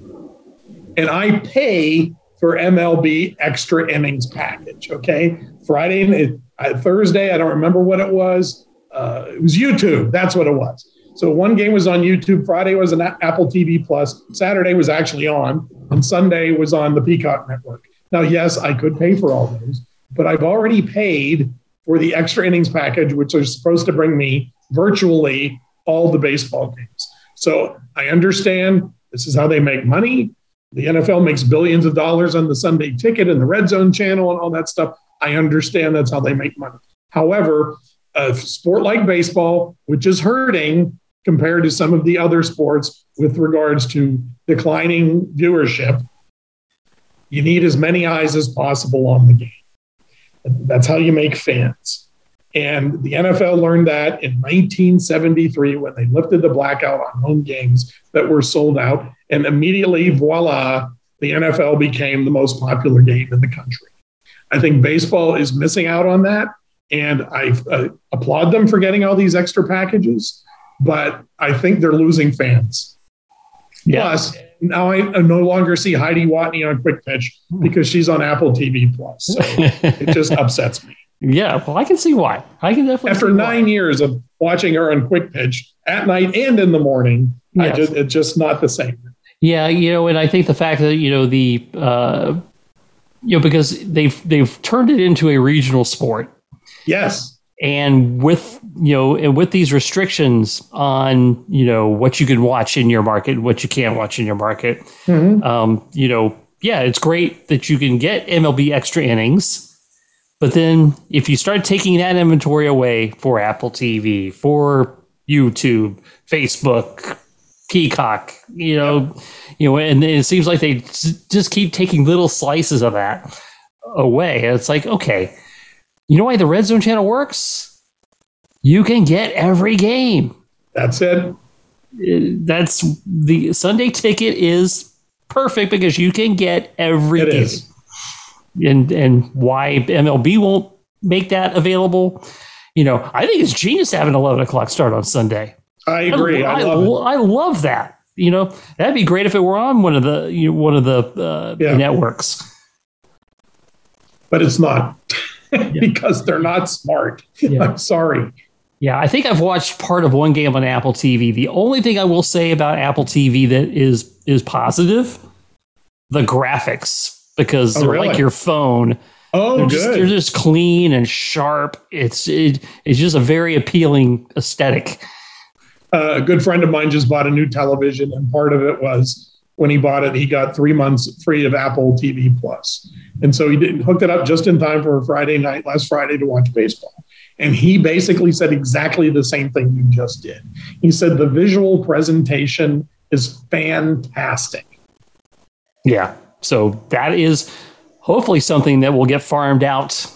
And I pay for MLB extra innings package. Okay. Friday, uh, Thursday, I don't remember what it was. Uh, it was YouTube. That's what it was. So one game was on YouTube. Friday was on Apple TV Plus. Saturday was actually on, and Sunday was on the Peacock Network. Now, yes, I could pay for all those, but I've already paid for the extra innings package, which is supposed to bring me virtually all the baseball games. So I understand this is how they make money. The NFL makes billions of dollars on the Sunday ticket and the red zone channel and all that stuff. I understand that's how they make money. However, a sport like baseball, which is hurting compared to some of the other sports with regards to declining viewership, you need as many eyes as possible on the game. That's how you make fans. And the NFL learned that in 1973 when they lifted the blackout on home games that were sold out. And immediately, voila, the NFL became the most popular game in the country. I think baseball is missing out on that. And I uh, applaud them for getting all these extra packages, but I think they're losing fans.
Yeah.
Plus, now I no longer see Heidi Watney on Quick Pitch because she's on Apple TV Plus. So *laughs* it just upsets me.
Yeah. Well, I can see why. I can definitely
After nine
why.
years of watching her on Quick Pitch at night and in the morning, I
Yes.
just, it's just not the same.
Yeah, you know, and I think the fact that you know the uh, you know because they've they've turned it into a regional sport,
Yes,
and with you know and with these restrictions on you know what you can watch in your market, what you can't watch in your market, um, you know, yeah, it's great that you can get MLB extra innings, but then if you start taking that inventory away for Apple TV, for YouTube, Facebook, Peacock, you know, you know, and it seems like they just keep taking little slices of that away. And it's like, okay, you know why the Red Zone channel works? You can get every game.
that's it.
That's the Sunday ticket is perfect because you can get every
It
game.
is.
And and why MLB won't make that available? You know, I think it's genius to have an eleven o'clock start on Sunday.
I agree. I,
I,
love it.
I love that. You know, that'd be great if it were on one of the you know, one of the uh,
Yeah.
networks.
But it's not *laughs* because they're not smart.
Yeah.
I'm sorry.
Yeah, I think I've watched part of one game on Apple TV. The only thing I will say about Apple TV that is is positive, the graphics because
Oh,
they're
really?
like your phone.
Oh,
they're
good.
just, they're just clean and sharp. It's it, it's just a very appealing aesthetic.
Uh, a good friend of mine just bought a new television, and part of it was when he bought it, he got three months free of Apple TV Plus, and so he didn't hooked it up just in time for a Friday night last Friday to watch baseball. And he basically said exactly the same thing you just did. He said the visual presentation is fantastic.
Yeah. So that is hopefully something that will get farmed out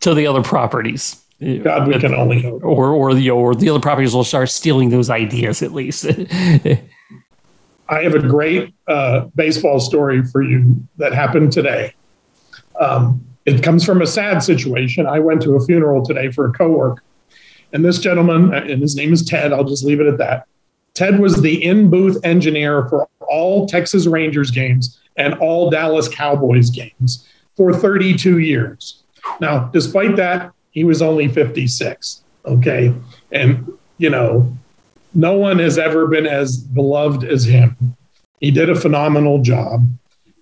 to the other properties.
God, we can only hope.
Or, or the or the other properties will start stealing those ideas at least. *laughs*
I have a great uh, baseball story for you that happened today. Um, it comes from a sad situation. I went to a funeral today for a coworker, and this gentleman, and his name is Ted. I'll just leave it at that. Ted was the in booth engineer for all Texas Rangers games and all Dallas Cowboys games for 32 years. Now, despite that, he was only 56. Okay. And, you know, no one has ever been as beloved as him. He did a phenomenal job.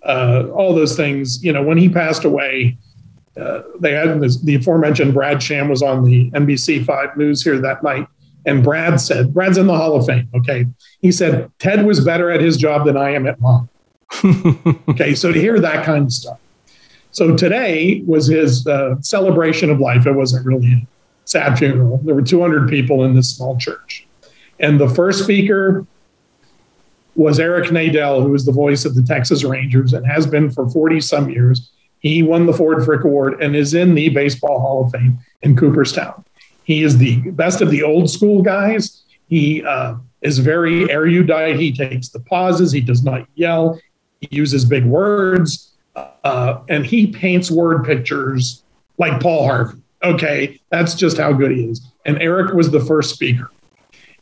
Uh, all those things, you know, when he passed away, uh, they had this, the aforementioned Brad Sham was on the NBC 5 News here that night. And Brad said, Brad's in the Hall of Fame. Okay. He said, Ted was better at his job than I am at mine. *laughs* okay. So to hear that kind of stuff. So today was his uh, celebration of life. It wasn't really a sad funeral. There were 200 people in this small church. And the first speaker was Eric Nadel, who is the voice of the Texas Rangers and has been for 40 some years. He won the Ford Frick Award and is in the Baseball Hall of Fame in Cooperstown. He is the best of the old school guys. He uh, is very erudite. He takes the pauses. He does not yell. He uses big words. Uh, and he paints word pictures like Paul Harvey. Okay, that's just how good he is. And Eric was the first speaker.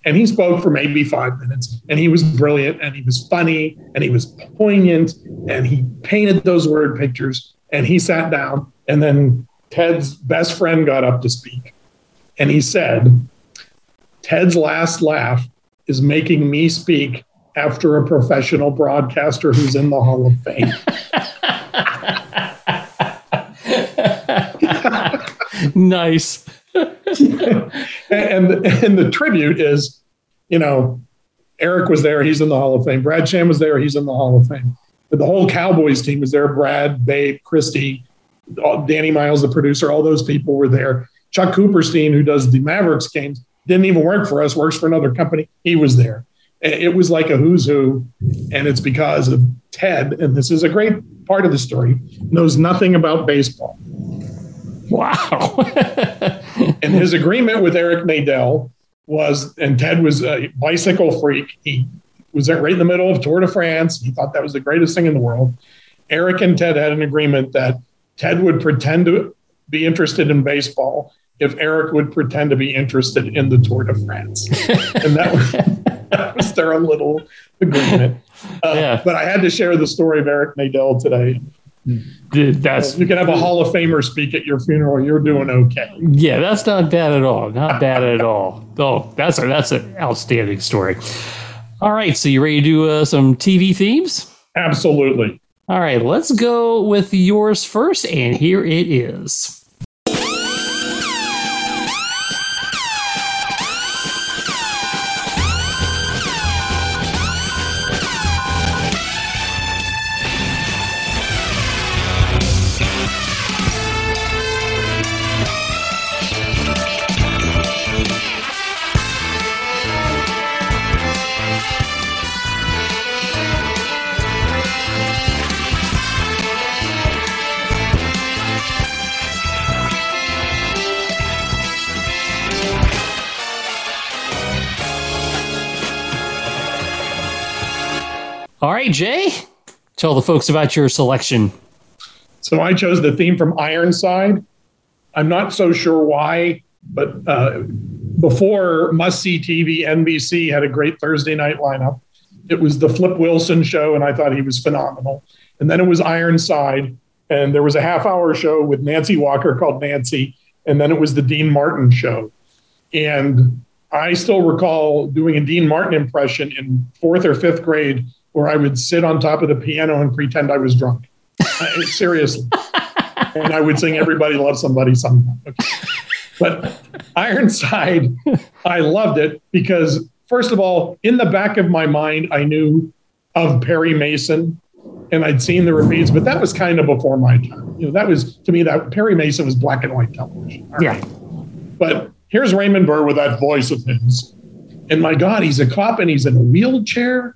And he spoke for maybe five minutes. And he was brilliant and he was funny and he was poignant and he painted those word pictures. And he sat down. And then Ted's best friend got up to speak. And he said, Ted's last laugh is making me speak after a professional broadcaster who's in the Hall of Fame. *laughs* *laughs*
nice. *laughs*
and, and the tribute is, you know, Eric was there, he's in the Hall of Fame. Brad Sham was there, he's in the Hall of Fame. But the whole Cowboys team was there. Brad, Babe, Kristi, Danny Miles, the producer, all those people were there. Chuck Cooperstein, who does the Mavericks games, didn't even work for us, works for another company. He was there. It was like a who's who, and it's because of Ted. And this is a great part of the story. Knows nothing about baseball.
Wow. *laughs*
and his agreement with Eric Nadel was, and Ted was a bicycle freak. He was right in the middle of Tour de France. He thought that was the greatest thing in the world. Eric and Ted had an agreement that Ted would pretend to be interested in baseball if Eric would pretend to be interested in the Tour de France. *laughs* and that was, that was their little agreement. Uh, yeah. But I had to share the story of Eric Nadel today.
That's
you can have a Hall of Famer speak at your funeral. You're doing okay.
Yeah, that's not bad at all. Not bad at all. *laughs* Oh, that's a that's an outstanding story. All right, so you ready to do uh, some TV themes?
Absolutely.
All right, let's go with yours first, and here it is. Right, Jay, tell the folks about your selection.
So I chose the theme from Ironside. I'm not so sure why, but uh, before Must See TV, NBC had a great Thursday night lineup. It was the Flip Wilson show, and I thought he was phenomenal. And then it was Ironside, and there was a half hour show with Nancy Walker called Nancy, and then it was the Dean Martin show. And I still recall doing a Dean Martin impression in fourth or fifth grade where I would sit on top of the piano and pretend I was drunk. seriously. *laughs* and I would sing "Everybody Loves Somebody Sometime." Okay. But Ironside, I loved it because first of all, in the back of my mind, I knew of Perry Mason and I'd seen the repeats, but that was kind of before my time. You know, that was to me that Perry Mason was black and white television.
Right? Yeah.
But here's Raymond Burr with that voice of his. And my God, he's a cop and he's in a wheelchair.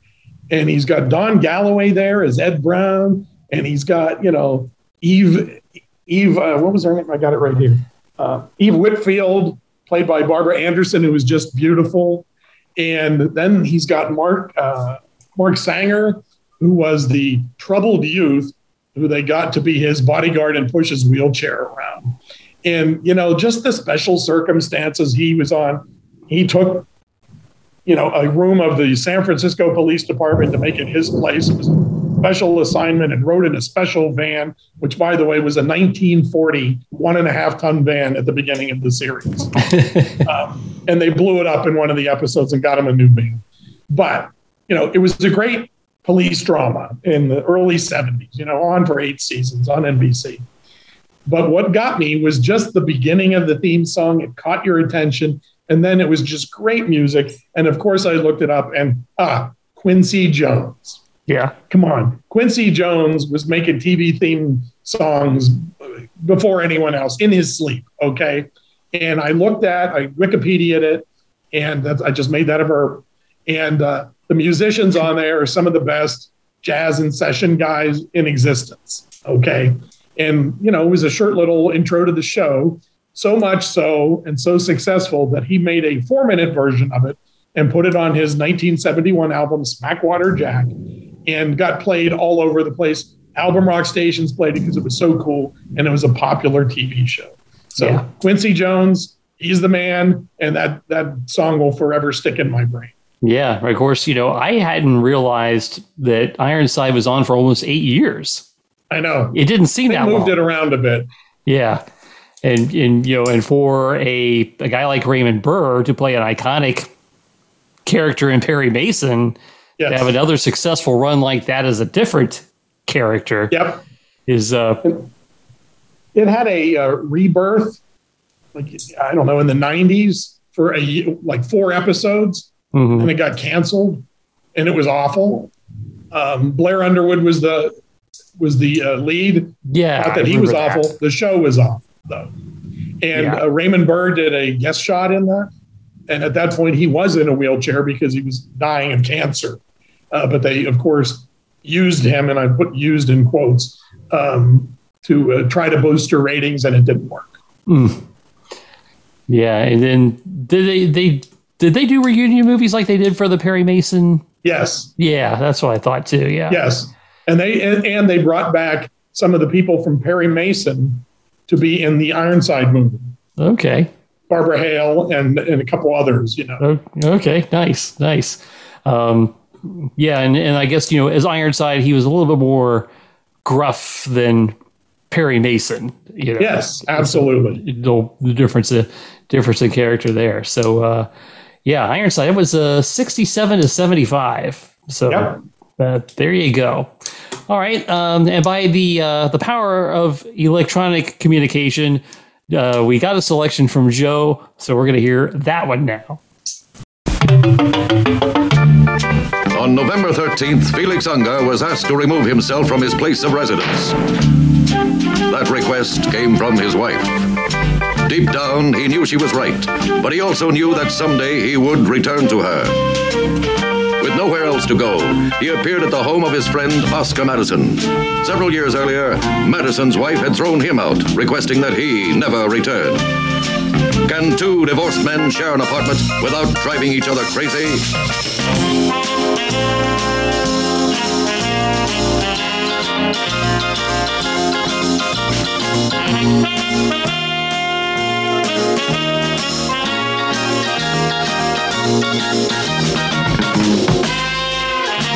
And he's got Don Galloway there as Ed Brown. And he's got, you know, Eve, Eve, uh, what was her name? I got it right here. Uh, Eve Whitfield, played by Barbara Anderson, who was just beautiful. And then he's got Mark, uh, Mark Sanger, who was the troubled youth who they got to be his bodyguard and push his wheelchair around. And, you know, just the special circumstances he was on, he took, you know, a room of the San Francisco Police Department to make it his place. It was a special assignment and rode in a special van, which, by the way, was a 1940 one and a half ton van at the beginning of the series. *laughs* um, and they blew it up in one of the episodes and got him a new van. But, you know, it was a great police drama in the early 70s, you know, on for eight seasons on NBC. But what got me was just the beginning of the theme song. It caught your attention. And then it was just great music. And of course, I looked it up and ah, Quincy Jones.
Yeah.
Come on. Quincy Jones was making TV theme songs before anyone else in his sleep. Okay. And I looked at, I Wikipedia'd it, and I just made that a verb. And uh, the musicians on there are some of the best jazz and session guys in existence. Okay. And, you know, it was a short little intro to the show, so much so and so successful that he made a four minute version of it and put it on his 1971 album, Smackwater Jack, and got played all over the place. Album rock stations played it because it was so cool and it was a popular TV show. So yeah. Quincy Jones, he's the man, and that that song will forever stick in my brain.
Yeah, of course. You know, I hadn't realized that Ironside was on for almost eight years.
I know
it didn't seem
they
that
moved
long.
it around a bit.
Yeah, and and you know, and for a a guy like Raymond Burr to play an iconic character in Perry Mason, yes. to have another successful run like that as a different character.
Yep,
is uh,
it, it had a uh, rebirth, like I don't know, in the '90s for a like four episodes mm-hmm. and it got canceled, and it was awful. Um, Blair Underwood was the was the uh, lead.
Yeah,
not that he was that. awful. The show was awful though, and yeah. uh, Raymond Burr did a guest shot in that. And at that point, he was in a wheelchair because he was dying of cancer. Uh, but they, of course, used him, and I put "used" in quotes, um, to uh, try to boost her ratings, and it didn't work.
Mm. Yeah, and then did they they did they do reunion movies like they did for the Perry Mason?
Yes.
Yeah, that's what I thought too. Yeah.
Yes, and they and, and they brought back some of the people from Perry Mason to be in the Ironside movie.
Okay.
Barbara Hale and and a couple others. You know.
Okay. Nice. Nice. Um, yeah, and and I guess you know as Ironside, he was a little bit more gruff than Perry Mason. You know?
Yes, absolutely.
The, the difference, the difference in character there. So. Uh, yeah, Ironside. It was uh, 67 to 75. So yep. uh, there you go. All right. Um, and by the uh, the power of electronic communication, uh, we got a selection from Joe. So we're going to hear that one now.
On November 13th, Felix Unger was asked to remove himself from his place of residence. That request came from his wife. Deep down, he knew she was right, but he also knew that someday he would return to her nowhere else to go, he appeared at the home of his friend Oscar Madison. Several years earlier, Madison's wife had thrown him out, requesting that he never return. Can two divorced men share an apartment without driving each other crazy? Thank you.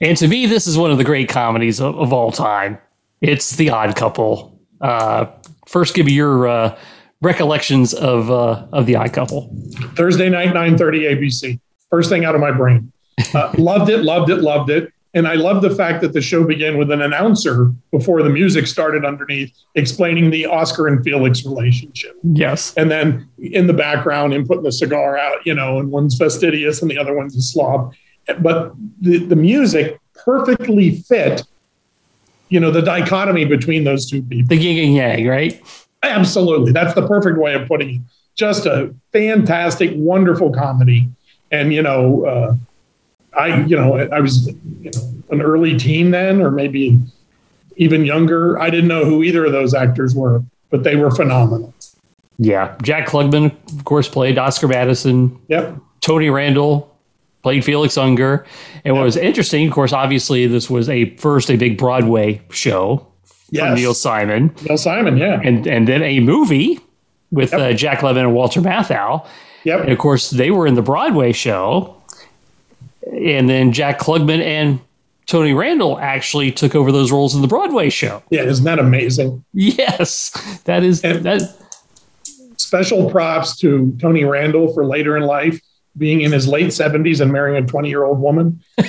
And to me, this is one of the great comedies of, of all time. It's The Odd Couple. Uh, first, give me your uh, recollections of uh, of The Odd Couple.
Thursday night, 9:30 ABC. First thing out of my brain. Uh, loved it, loved it, loved it. And I love the fact that the show began with an announcer before the music started underneath explaining the Oscar and Felix relationship.
Yes.
And then in the background, him putting the cigar out, you know, and one's fastidious and the other one's a slob. But the, the music perfectly fit, you know, the dichotomy between those two people.
The yin and yang, right?
Absolutely. That's the perfect way of putting it. Just a fantastic, wonderful comedy. And, you know, uh, I, you know, I was, you know, an early teen then, or maybe even younger. I didn't know who either of those actors were, but they were phenomenal.
Yeah. Jack Klugman, of course, played Oscar Madison.
Yep.
Tony Randall played Felix Unger. And what was interesting, of course, obviously, this was a first a big Broadway show
Yes.
from Neil Simon,
Neil Simon. Yeah.
and and then a movie with
Yep.
uh, Jack Lemmon and Walter Matthau. And
Yep.
of course, they were in the Broadway show. And then Jack Klugman and Tony Randall actually took over those roles in the Broadway show.
Yeah. Isn't that amazing?
Yes, that is
And-
that.
Special props to Tony Randall for later in life being in his late 70s and marrying a 20 year old woman. *laughs*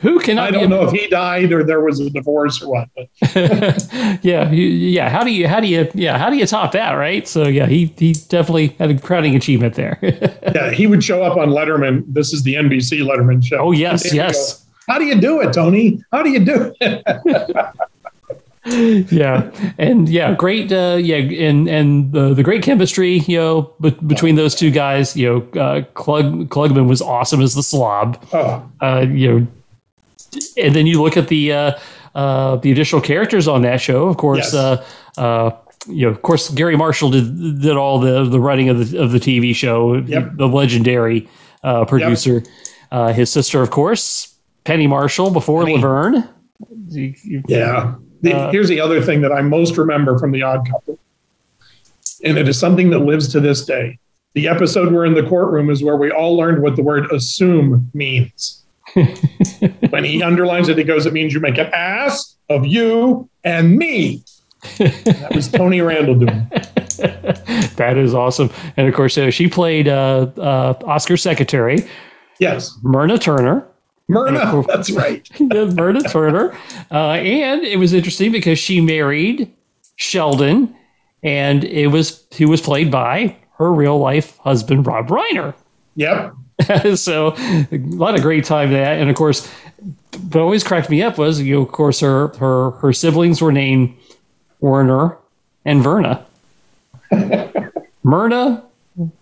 Who can
I don't know if he died or there was a divorce or what, but *laughs*
yeah, you- yeah. How do you? How do you? Yeah, how do you top that? Right. So yeah, he he definitely had a crowning achievement there. *laughs*
yeah, he would show up on Letterman. This is the NBC Letterman show.
oh yes, yes.
go, How do you do it, Tony? How do you do it?
Yeah, and yeah, great. Uh, yeah, and and the the great chemistry, you know, but between those two guys, you know, uh, Klug, Klugman was awesome as the slob.
Oh,
Uh, you know, and then you look at the uh, uh, the additional characters on that show. Of course,
Yes.
uh, uh, you know, of course, Garry Marshall did did all the the writing of the of the TV show.
Yep.
The legendary uh, producer. Uh, his sister, of course, Penny Marshall before
Penny.
Laverne.
Yeah. The-
Uh,
here's the other thing that I most remember from The Odd Couple, and it is something that lives to this day. The episode we're in the courtroom is where we all learned what the word assume means. *laughs* when he underlines it, he goes, It means you make an ass of you and me. That was Tony Randall doing. *laughs*
That is awesome. And of course, uh, she played uh, uh, Oscar's secretary,
Yes.
Myrna Turner.
Myrna, that's right. *laughs*
Myrna Turner. Uh, and it was interesting because she married Sheldon, and it was he was played by her real life husband, Rob Reiner.
Yep. *laughs*
so a lot of great time that. And of course, what always cracked me up was, you know, of course, her her her siblings were named Werner and Verna. *laughs* Myrna,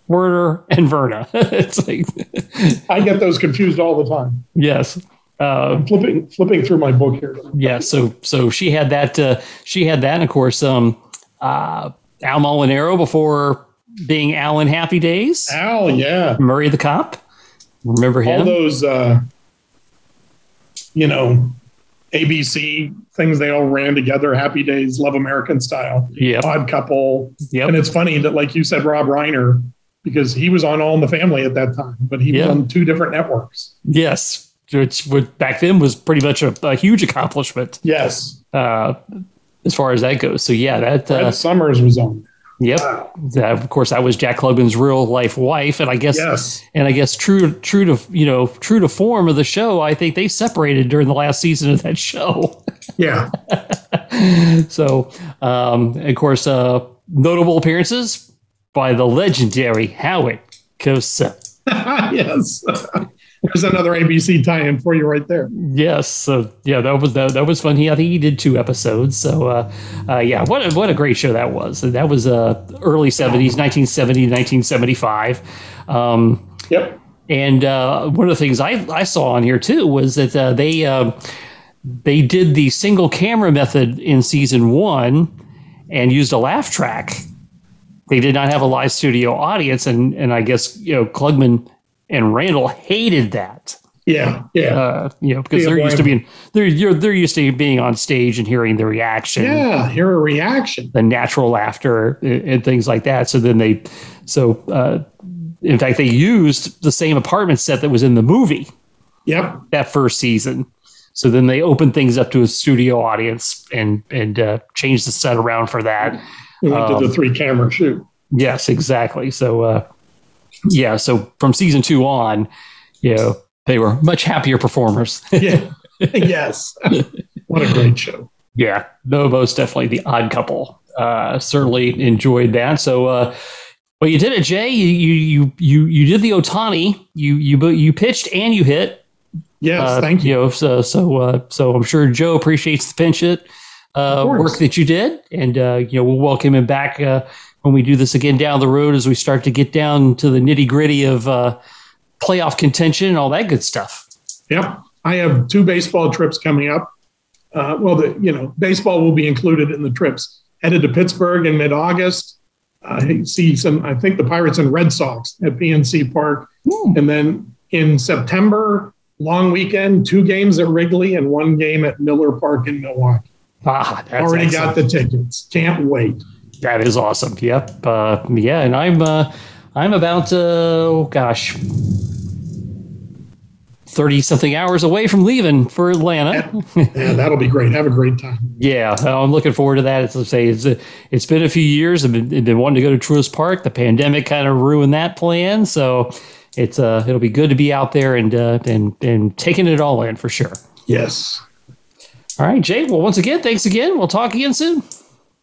Werner, and Verna. *laughs* it's like,
I get those confused all the time.
yes. Uh,
Flipping flipping through my book here.
yeah. So, so she had that, uh, she had that. And of course, um, uh, Al Molinaro before being Alan Happy Days,
Al, yeah.
Murray the Cop. Remember him?
All those uh you know, ABC things they all ran together, Happy Days, Love American Style,
Yep.
Odd Couple.
Yep.
And it's funny that like you said, Rob Reiner, because he was on All in the Family at that time, but he
Yeah.
was on two different networks.
Yes, which would, back then was pretty much a, a huge accomplishment
Yes.
uh, as far as that goes. So yeah, that uh,
Somers was on.
Yep. That, of course, that was Jack Klugman's real life wife, and I guess
Yes.
and I guess true true to you know true to form of the show, I think they separated during the last season of that show.
Yeah. *laughs*
so um, of course, uh, notable appearances by the legendary Howard Cosell. *laughs*
yes. *laughs* There's another ABC tie-in for you right there.
Yes, so yeah, that was that, that was fun. He I think he did two episodes. So uh, uh, yeah, what a, what a great show that was. That was uh, early seventies, 1970, 1975. Um,
Yep.
and uh, one of the things I, I saw on here too was that uh, they uh, they did the single camera method in season one and used a laugh track. They did not have a live studio audience, and and I guess you know Klugman and Randall hated that
Yeah. Yeah.
uh, you know, because
Yeah,
they're used to being they're you're, they're used to being on stage and hearing the reaction,
yeah. Hear a reaction.
the natural laughter and, and things like that. So then they, so uh, in fact, they used the same apartment set that was in the movie
Yep.
that first season. So then they opened things up to a studio audience and and uh, changed the set around for that.
We went
Um,
to the three camera shoot.
Yes, exactly. So uh, yeah, so from season two on, you know, they were much happier performers. *laughs*
Yeah. *laughs* yes. what a great show.
Yeah, no, most definitely the Odd Couple. Uh, certainly enjoyed that. So, uh, well, you did it, Jay. You you you you you did the Ohtani. You you you pitched and you hit.
Yes.
Uh,
thank you.
know, so so uh, so I'm sure Joe appreciates the pinch hit uh, work that you did, and uh, you know we'll welcome him back uh, when we do this again down the road as we start to get down to the nitty gritty of uh, playoff contention and all that good stuff.
Yep. I have two baseball trips coming up. Uh, well, the you know baseball will be included in the trips. Headed to Pittsburgh in mid-August. Uh, see some. I think the Pirates and Red Sox at PNC Park, and then in September, long weekend, two games at Wrigley and one game at Miller Park in Milwaukee.
Ah, that's
Already
excellent.
got the tickets. Can't wait.
That is awesome. Yep. Uh, yeah, and I'm uh, I'm about uh, oh gosh, thirty something hours away from leaving for Atlanta.
Yeah, that'll be great. Have a great time.
yeah, I'm looking forward to that. As I say, it's it's been a few years. I've been, I've been wanting to go to Truist Park. The pandemic kind of ruined that plan, so it's uh it'll be good to be out there and uh, and and taking it all in for sure.
Yes.
All right, Jay. Well, once again, thanks again. We'll talk again soon.